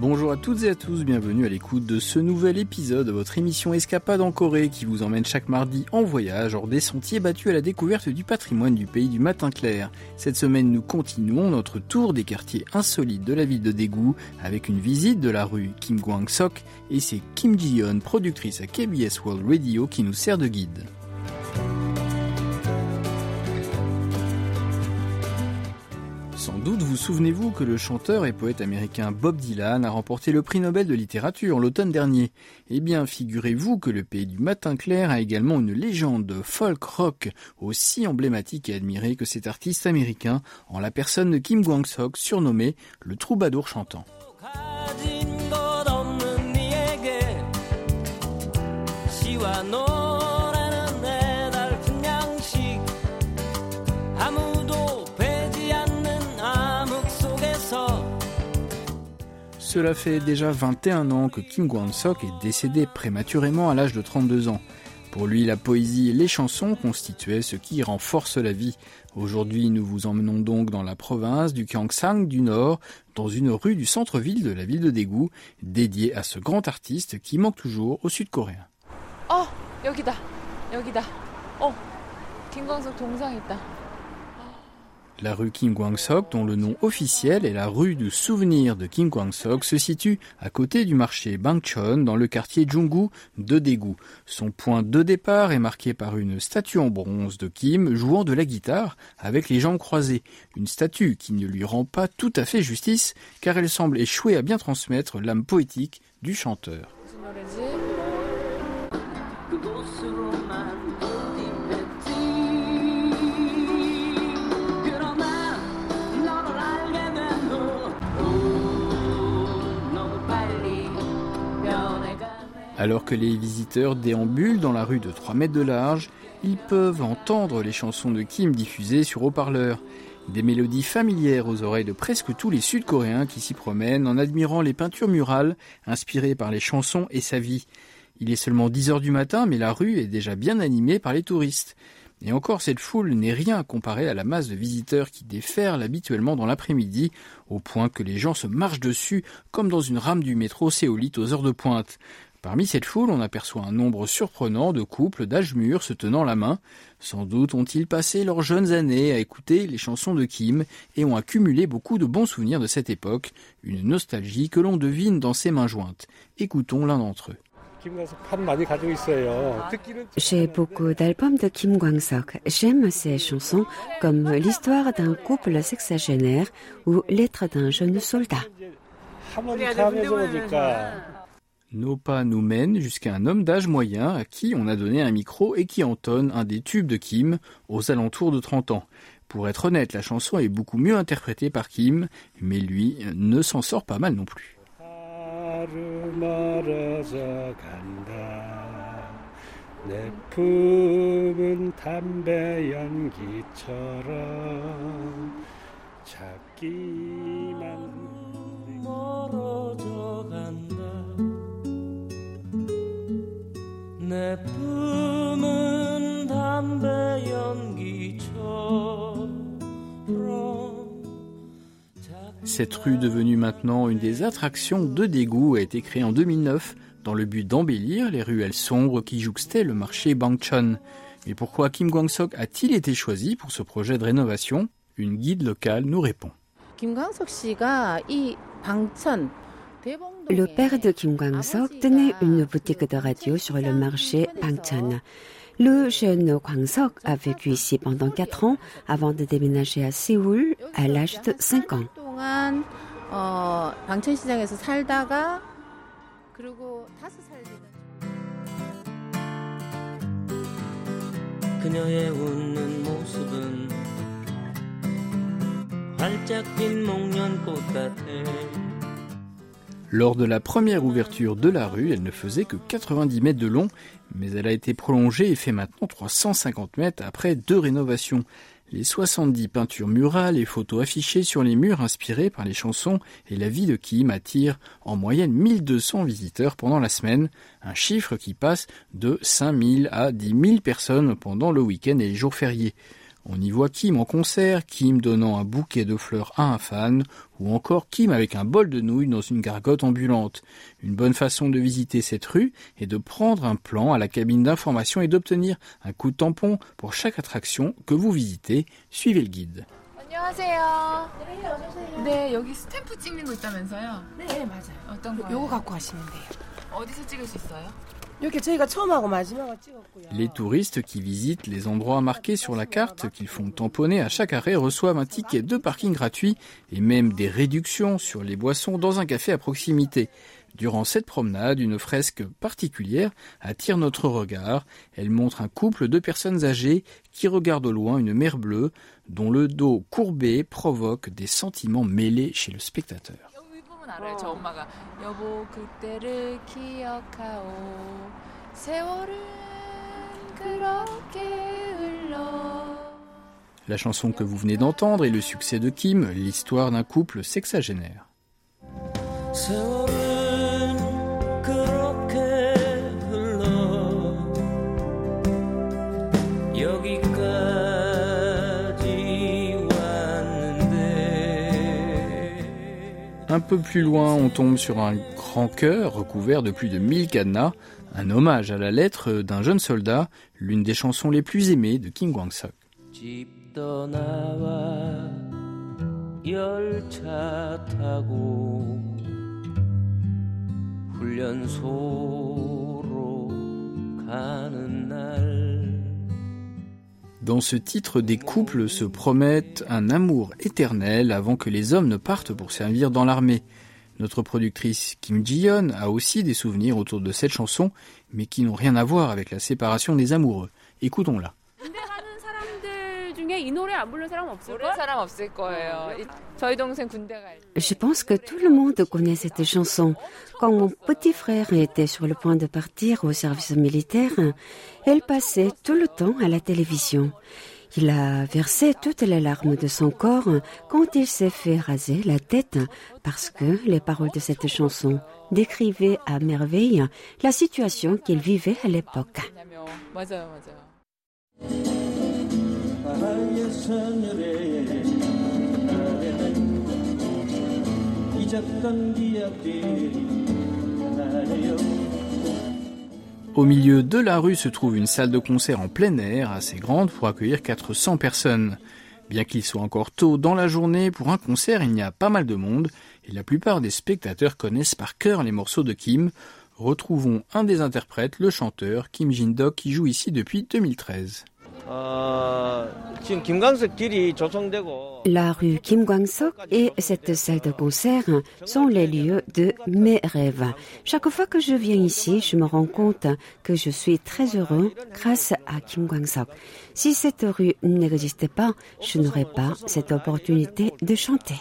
Bonjour à toutes et à tous, bienvenue à l'écoute de ce nouvel épisode de votre émission Escapade en Corée qui vous emmène chaque mardi en voyage hors des sentiers battus à la découverte du patrimoine du pays du matin clair. Cette semaine, nous continuons notre tour des quartiers insolites de la ville de Daegu avec une visite de la rue Kim Gwang-sok et c'est Kim Ji-yeon, productrice à KBS World Radio qui nous sert de guide. Sans doute vous souvenez-vous que le chanteur et poète américain Bob Dylan a remporté le prix Nobel de littérature l'automne dernier. Eh bien, figurez-vous que le pays du matin clair a également une légende folk rock aussi emblématique et admirée que cet artiste américain en la personne de Kim Kwang-sok surnommé le troubadour chantant. Cela fait déjà 21 ans que Kim Kwang-sok est décédé prématurément à l'âge de 32 ans. Pour lui, la poésie et les chansons constituaient ce qui renforce la vie. Aujourd'hui, nous vous emmenons donc dans la province du Gyeongsang du Nord, dans une rue du centre-ville de la ville de Daegu, dédiée à ce grand artiste qui manque toujours au Sud-Coréen. Oh, 여기다. 여기다. Oh, 김광석 동상 있다. la rue Kim Kwang-sok, dont le nom officiel est la rue du souvenir de Kim Kwang-sok, se situe à côté du marché Bangchon dans le quartier Junggu de Daegu. Son point de départ est marqué par une statue en bronze de Kim jouant de la guitare avec les jambes croisées. Une statue qui ne lui rend pas tout à fait justice car elle semble échouer à bien transmettre l'âme poétique du chanteur. Alors que les visiteurs déambulent dans la rue de 3 mètres de large, ils peuvent entendre les chansons de Kim diffusées sur haut-parleurs. Des mélodies familières aux oreilles de presque tous les Sud-Coréens qui s'y promènent en admirant les peintures murales inspirées par les chansons et sa vie. Il est seulement 10 heures du matin, mais la rue est déjà bien animée par les touristes. Et encore, cette foule n'est rien à comparer à la masse de visiteurs qui déferlent habituellement dans l'après-midi, au point que les gens se marchent dessus comme dans une rame du métro séolite aux heures de pointe. Parmi cette foule, on aperçoit un nombre surprenant de couples d'âge mûr se tenant la main. Sans doute ont-ils passé leurs jeunes années à écouter les chansons de Kim et ont accumulé beaucoup de bons souvenirs de cette époque, une nostalgie que l'on devine dans ses mains jointes. Écoutons l'un d'entre eux. J'ai beaucoup d'albums de Kim Kwang-sok. J'aime ses chansons comme L'histoire d'un couple sexagénaire ou Lettre d'un jeune soldat. Nos pas nous mènent jusqu'à un homme d'âge moyen à qui on a donné un micro et qui entonne un des tubes de Kim aux alentours de 30 ans. Pour être honnête, la chanson est beaucoup mieux interprétée par Kim, mais lui ne s'en sort pas mal non plus. Cette rue devenue maintenant une des attractions de Daegu a été créée en 2009 dans le but d'embellir les ruelles sombres qui jouxtaient le marché Bangchon. Mais pourquoi Kim Kwang-sok a-t-il été choisi pour ce projet de rénovation? Une guide locale nous répond. Le père de Kim Kwang-sok tenait une boutique de radio sur le marché Bangchon. Le jeune Kwang-sok a vécu ici pendant 4 ans avant de déménager à Séoul à l'âge de 5 ans. Lors de la première ouverture de la rue, elle ne faisait que 90 mètres de long, mais elle a été prolongée et fait maintenant 350 mètres après deux rénovations. Les 70 peintures murales et photos affichées sur les murs inspirées par les chansons et la vie de Kim attirent en moyenne 1200 visiteurs pendant la semaine, un chiffre qui passe de 5000 à 10 000 personnes pendant le week-end et les jours fériés. On y voit Kim en concert, Kim donnant un bouquet de fleurs à un fan, ou encore Kim avec un bol de nouilles dans une gargote ambulante. Une bonne façon de visiter cette rue est de prendre un plan à la cabine d'information et d'obtenir un coup de tampon pour chaque attraction que vous visitez. Suivez le guide. 안녕하세요. 네, 여기 스탬프 찍는 거 있다면서요? 네, 맞아요. 어떤 거요? 요거 갖고 가시면 돼요. 어디서 찍을 수 있어요? Les touristes qui visitent les endroits marqués sur la carte qu'ils font tamponner à chaque arrêt reçoivent un ticket de parking gratuit et même des réductions sur les boissons dans un café à proximité. Durant cette promenade, une fresque particulière attire notre regard. Elle montre un couple de personnes âgées qui regardent au loin une mer bleue dont le dos courbé provoque des sentiments mêlés chez le spectateur. 여기 보면 알아요. 저 엄마가 여보 그때를 기억하오. 세월은 그렇게 흘러. La chanson que vous venez d'entendre est le succès de Kim, l'histoire d'un couple sexagénaire. Un peu plus loin, on tombe sur un grand cœur recouvert de plus de 1000 cadenas, un hommage à la lettre d'un jeune soldat, l'une des chansons les plus aimées de Kim Kwang-sok. Dans ce titre, des couples se promettent un amour éternel avant que les hommes ne partent pour servir dans l'armée. Notre productrice Kim Ji-yeon a aussi des souvenirs autour de cette chanson, mais qui n'ont rien à voir avec la séparation des amoureux. Écoutons-la. Je pense que tout le monde connaît cette chanson. Quand mon petit frère était sur le point de partir au service militaire, elle passait tout le temps à la télévision. Il a versé toutes les larmes de son corps quand il s'est fait raser la tête parce que les paroles de cette chanson décrivaient à merveille la situation qu'il vivait à l'époque. 왜냐면 맞아요, 맞아요. 잊었던 기억들이 나네요 Au milieu de la rue se trouve une salle de concert en plein air, assez grande pour accueillir 400 personnes. Bien qu'il soit encore tôt dans la journée, pour un concert, il y a pas mal de monde, et la plupart des spectateurs connaissent par cœur les morceaux de Kim. Retrouvons un des interprètes, le chanteur Kim Jin-dok, qui joue ici depuis 2013. La rue Kim Gwang-sok et cette salle de concert sont les lieux de mes rêves. Chaque fois que je viens ici, je me rends compte que je suis très heureux grâce à Kim Gwang-sok. Si cette rue n'existait pas, je n'aurais pas cette opportunité de chanter.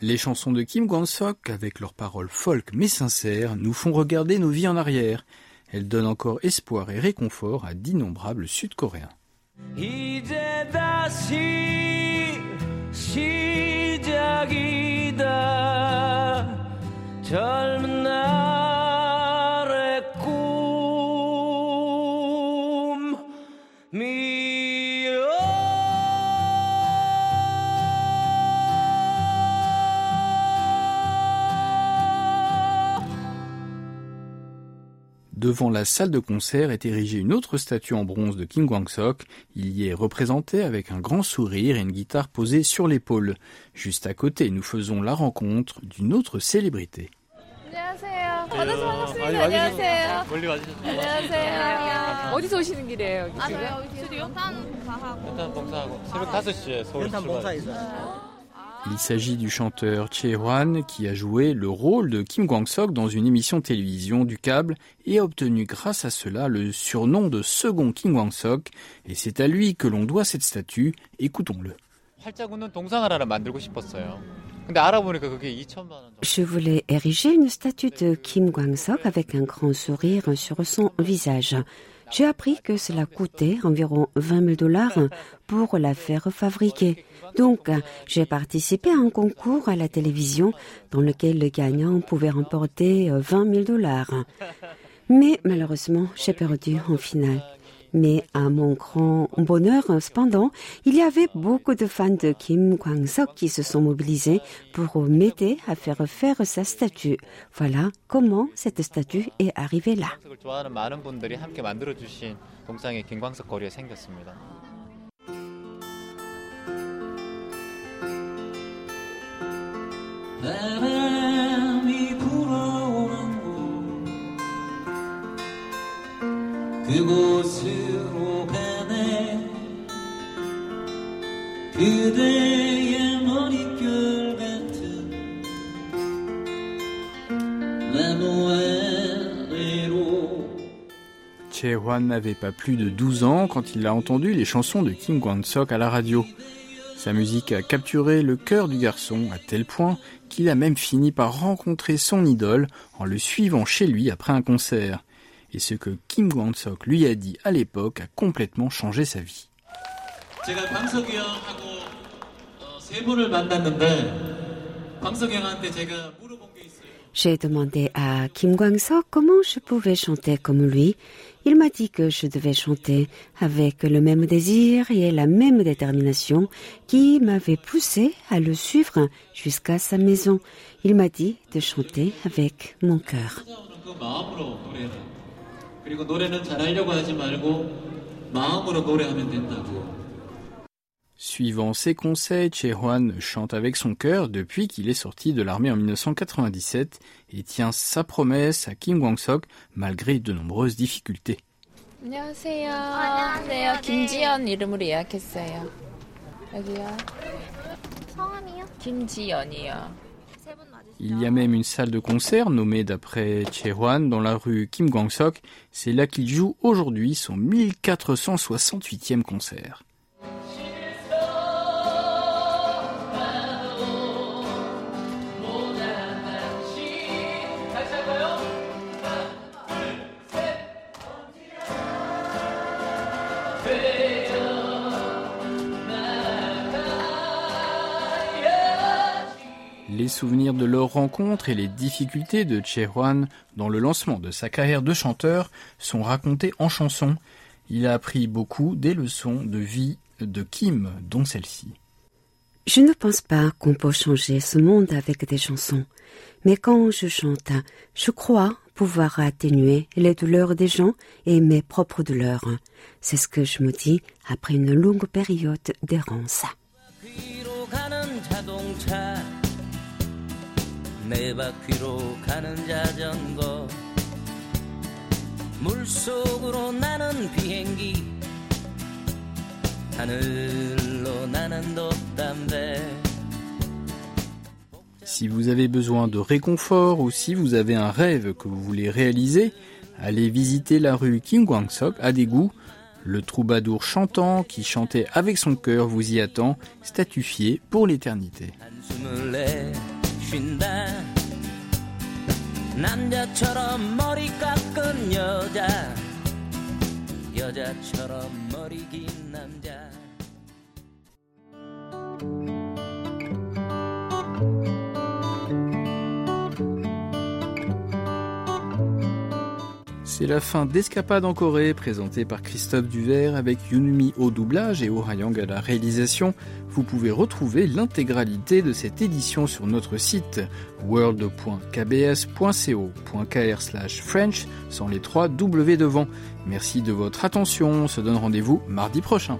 Les chansons de Kim Gwang-sok, avec leurs paroles folk mais sincères, nous font regarder nos vies en arrière. Elles donnent encore espoir et réconfort à d'innombrables Sud-Coréens. Devant la salle de concert est érigée une autre statue en bronze de Kim Kwang-sok. Il y est représenté avec un grand sourire et une guitare posée sur l'épaule. Juste à côté, nous faisons la rencontre d'une autre célébrité. Il s'agit du chanteur Choi Hwan qui a joué le rôle de Kim Kwang-sok dans une émission télévision du câble et a obtenu grâce à cela le surnom de second Kim Kwang-sok et c'est à lui que l'on doit cette statue. Écoutons-le. Je voulais ériger une statue de Kim Kwang-sok avec un grand sourire sur son visage. J'ai appris que cela coûtait environ 20 000 dollars pour la faire fabriquer. Donc, j'ai participé à un concours à la télévision dans lequel le gagnant pouvait remporter 20 000 dollars. Mais malheureusement, j'ai perdu en finale. Mais à mon grand bonheur, cependant, il y avait beaucoup de fans de Kim Kwang-sok qui se sont mobilisés pour m'aider à faire faire sa statue. Voilà comment cette statue est arrivée là. Che n'avait pas plus de 12 ans quand il a entendu les chansons de Kim Kwang-sok à la radio. Sa musique a capturé le cœur du garçon à tel point qu'il a même fini par rencontrer son idole en le suivant chez lui après un concert. Et ce que Kim Kwang-sok lui a dit à l'époque a complètement changé sa vie. J'ai demandé à Kim Kwang-sok comment je pouvais chanter comme lui. Il m'a dit que je devais chanter avec le même désir et la même détermination qui m'avait poussé à le suivre jusqu'à sa maison. Il m'a dit de chanter avec mon cœur. Suivant ses conseils, Hwan chante avec son cœur depuis qu'il est sorti de l'armée en 1997 et tient sa promesse à Kim Kwang-sok malgré de nombreuses difficultés. Il y a même une salle de concert nommée d'après Hwan dans la rue Kim Kwang-sok. C'est là qu'il joue aujourd'hui son 1468e concert. Souvenirs de leur rencontre et les difficultés de Hwan dans le lancement de sa carrière de chanteur sont racontés en chansons. Il a appris beaucoup des leçons de vie de Kim, dont celle-ci. Je ne pense pas qu'on peut changer ce monde avec des chansons, mais quand je chante, je crois pouvoir atténuer les douleurs des gens et mes propres douleurs. C'est ce que je me dis après une longue période d'errance. Si vous avez besoin de réconfort ou si vous avez un rêve que vous voulez réaliser, allez visiter la rue Kim Kwang-sok à Daegu. Le troubadour chantant qui chantait avec son cœur vous y attend, statufié pour l'éternité. 쉰다. 남자처럼 머리 깎은 여자. 여자처럼 머리 긴 남자. C'est la fin d'Escapade en Corée, présentée par Christophe Duvert avec Yunmi au doublage et Ohayang à la réalisation. Vous pouvez retrouver l'intégralité de cette édition sur notre site world.kbs.co.kr French sans les trois W devant. Merci de votre attention, on se donne rendez-vous mardi prochain.